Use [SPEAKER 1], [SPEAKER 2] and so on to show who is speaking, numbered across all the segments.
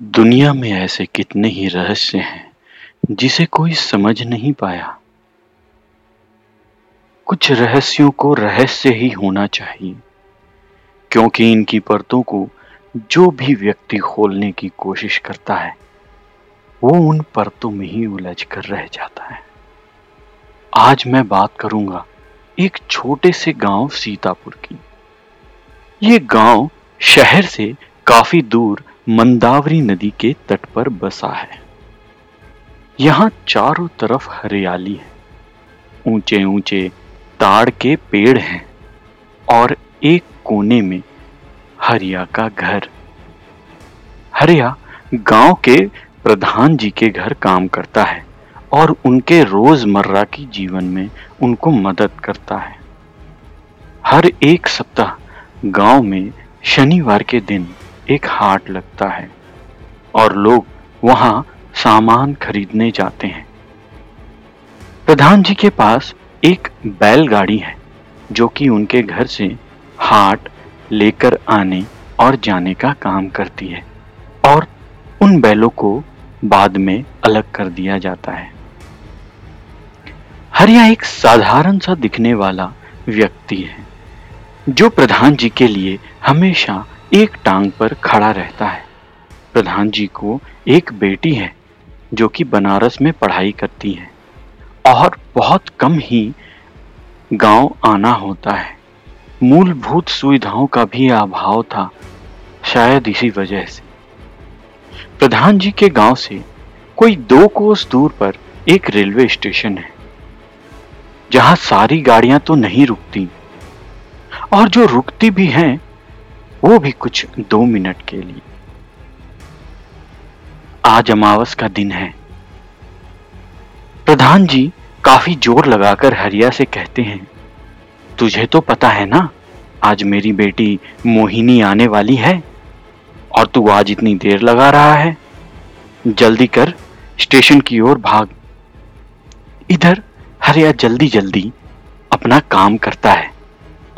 [SPEAKER 1] दुनिया में ऐसे कितने ही रहस्य हैं जिसे कोई समझ नहीं पाया। कुछ रहस्यों को रहस्य ही होना चाहिए, क्योंकि इनकी परतों को जो भी व्यक्ति खोलने की कोशिश करता है, वो उन परतों में ही उलझ कर रह जाता है। आज मैं बात करूँगा एक छोटे से गाँव सीतापुर की। ये गाँव शहर से काफ़ी दूर मंदावरी नदी के तट पर बसा है। यहाँ चारों तरफ़ हरियाली है। ऊँचे ऊँचे ताड़ के पेड़ हैं और एक कोने में हरिया का घर। हरिया गाँव के प्रधान जी के घर काम करता है और उनके रोज़मर्रा की जीवन में उनको मदद करता है। हर एक सप्ताह गाँव में शनिवार के दिन एक हाट लगता है और लोग वहाँ सामान खरीदने जाते हैं। प्रधान जी के पास एक बैलगाड़ी है, जो कि उनके घर से हाट लेकर आने और जाने का काम करती है और उन बैलों को बाद में अलग कर दिया जाता है। हरिया एक साधारण सा दिखने वाला व्यक्ति है, जो प्रधान जी के लिए हमेशा एक टांग पर खड़ा रहता है। प्रधान जी को एक बेटी है, जो कि बनारस में पढ़ाई करती है। और बहुत कम ही गाँव आना होता है। मूलभूत सुविधाओं का भी अभाव था, शायद इसी वजह से। प्रधान जी के गाँव से कोई दो कोस दूर पर एक रेलवे स्टेशन है, जहाँ सारी गाड़ियाँ तो नहीं रुकती। और जो रुकती भी हैं वो भी कुछ दो मिनट के लिए। आज अमावस का दिन है। प्रधान जी काफ़ी ज़ोर लगाकर हरिया से कहते हैं, तुझे तो पता है ना, आज मेरी बेटी मोहिनी आने वाली है और तू आज इतनी देर लगा रहा है। जल्दी कर, स्टेशन की ओर भाग। इधर हरिया जल्दी जल्दी अपना काम करता है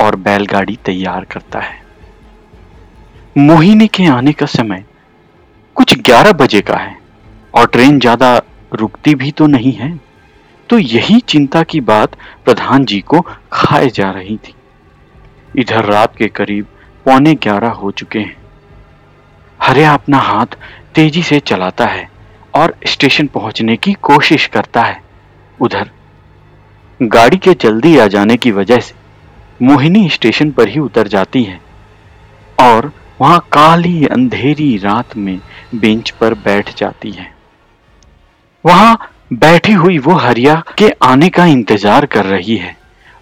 [SPEAKER 1] और बैलगाड़ी तैयार करता है। मोहिनी के आने का समय कुछ ग्यारह बजे का है और ट्रेन ज़्यादा रुकती भी तो नहीं है। तो यही चिंता की बात प्रधान जी को खाए जा रही थी। इधर रात के करीब पौने ग्यारह हो चुके हैं। हरिया अपना हाथ तेज़ी से चलाता है और स्टेशन पहुँचने की कोशिश करता है। उधर गाड़ी के जल्दी आ जाने की वजह से मोहिनी स्टेशन पर ही उतर जाती है और वहाँ काली अंधेरी रात में बेंच पर बैठ जाती है। वहाँ बैठी हुई वो हरिया के आने का इंतज़ार कर रही है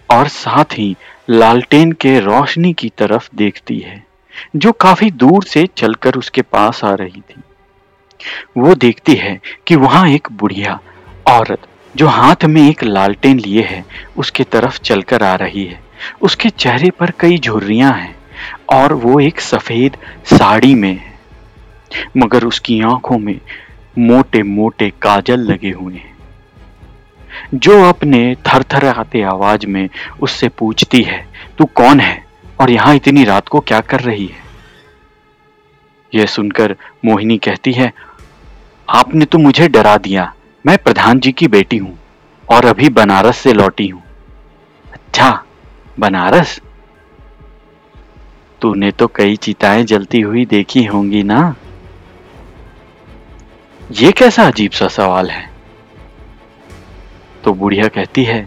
[SPEAKER 1] और साथ ही लालटेन के रोशनी की तरफ़ देखती है, जो काफ़ी दूर से चलकर उसके पास आ रही थी। वो देखती है कि वहाँ एक बुढ़िया औरत, जो हाथ में एक लालटेन लिए है, उसके तरफ़ चलकर आ रही है। उसके चेहरे पर कई झुर्रियाँ हैं। और वो एक सफ़ेद साड़ी में है, मगर उसकी आँखों में मोटे मोटे काजल लगे हुए हैं। जो अपने थरथराते आवाज़ में उससे पूछती है, तू कौन है और यहाँ इतनी रात को क्या कर रही है? यह सुनकर मोहिनी कहती है, आपने तो मुझे डरा दिया। मैं प्रधान जी की बेटी हूँ और अभी बनारस से लौटी हूँ। अच्छा बनारस? तूने तो कई चिताएँ जलती हुई देखी होंगी ना। ये कैसा अजीब सा सवाल है? तो बुढ़िया कहती है,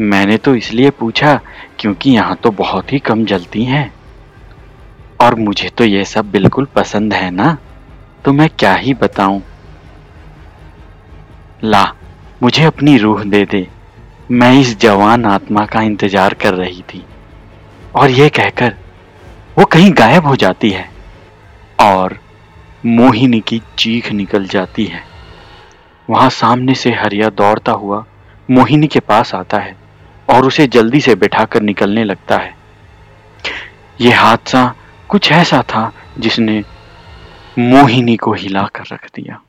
[SPEAKER 1] मैंने तो इसलिए पूछा क्योंकि यहाँ तो बहुत ही कम जलती हैं। और मुझे तो यह सब बिल्कुल पसंद है ना तो मैं क्या ही बताऊँ? ला, मुझे अपनी रूह दे दे। मैं इस जवान आत्मा का इंतज़ार कर रही थी। और यह कहकर वो कहीं गायब हो जाती है और मोहिनी की चीख निकल जाती है। वहाँ सामने से हरिया दौड़ता हुआ मोहिनी के पास आता है और उसे जल्दी से बैठाकर निकलने लगता है। यह हादसा कुछ ऐसा था जिसने मोहिनी को हिला कर रख दिया।